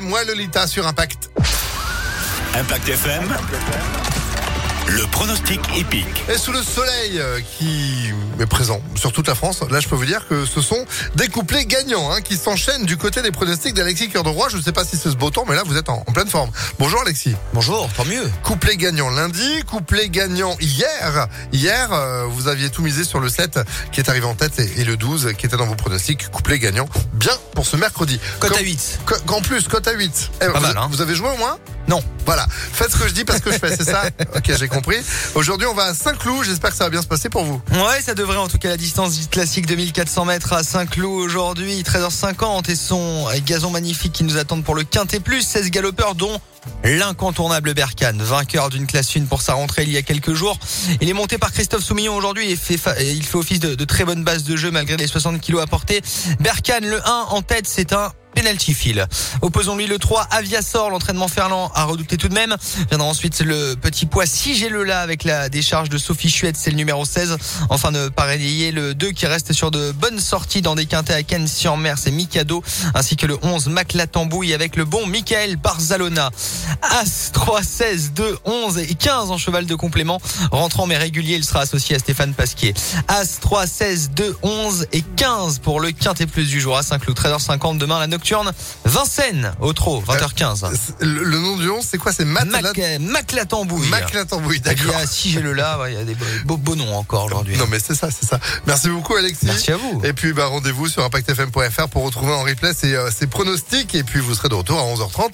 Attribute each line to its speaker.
Speaker 1: Moi, Lolita, sur Impact.
Speaker 2: Impact FM. Le pronostic épique.
Speaker 1: Et sous le soleil euh, qui est présent sur toute la France, là je peux vous dire que ce sont des couplets gagnants hein, qui s'enchaînent du côté des pronostics d'Alexis Cœur de Roi. Je ne sais pas si c'est ce beau temps, mais là vous êtes en, en pleine forme. Bonjour Alexis.
Speaker 3: Bonjour, tant mieux.
Speaker 1: Couplet gagnant lundi, couplet gagnant hier. Hier, euh, vous aviez tout misé sur le 7 qui est arrivé en tête et, et le 12 qui était dans vos pronostics. Couplet gagnant, bien pour ce mercredi.
Speaker 3: Cote à 8.
Speaker 1: Co- Qu'en plus, cote à 8. Eh,
Speaker 3: Pas
Speaker 1: vous,
Speaker 3: mal, hein.
Speaker 1: vous avez joué au moins?
Speaker 3: Non.
Speaker 1: Voilà. Faites ce que je dis parce que je fais, c'est ça Ok, j'ai compris. Aujourd'hui, on va à Saint-Cloud. J'espère que ça va bien se passer pour vous.
Speaker 3: Ouais, ça devrait en tout cas la distance classique 2400 mètres à Saint-Cloud aujourd'hui, 13h50 et son gazon magnifique qui nous attendent pour le Quintet Plus, 16 galopeurs dont l'incontournable Berkane, vainqueur d'une classe 1 pour sa rentrée il y a quelques jours. Il est monté par Christophe Soumillon aujourd'hui et fait il fait office de, de très bonne base de jeu malgré les 60 kilos apportés. Berkane, le 1 en tête, c'est un Opposons-lui le 3, Aviasor, l'entraînement Ferland a redouté tout de même. Viendra ensuite le petit poids Sigé-le-là avec la décharge de Sophie Chouette, c'est le numéro 16. Enfin de le 2 qui reste sur de bonnes sorties dans des quintés à Cannes-sur-Mer, c'est Mikado, ainsi que le 11 Maclatambouille avec le bon Michael Barzalona. As 3, 16, 2, 11 et 15 en cheval de complément. Rentrant mais régulier, il sera associé à Stéphane Pasquier. As 3, 16, 2, 11 et 15 pour le quintet plus du jour à Saint-Cloud. 13h50 demain la nocturne. Vincennes au trot, 20h15.
Speaker 1: Le, le nom du 11, c'est quoi C'est Matt
Speaker 3: Mac, euh, Maclatambouille.
Speaker 1: Maclatambouille,
Speaker 3: Il
Speaker 1: d'accord.
Speaker 3: y a Sigé-le-là, ouais, il y a des beaux, beaux, noms encore aujourd'hui.
Speaker 1: Non, mais c'est ça, c'est ça. Merci beaucoup, Alexis.
Speaker 3: Merci à vous.
Speaker 1: Et puis, rendez-vous sur impactfm.fr pour retrouver en replay ces, ces pronostics. Et puis, vous serez de retour à 11h30.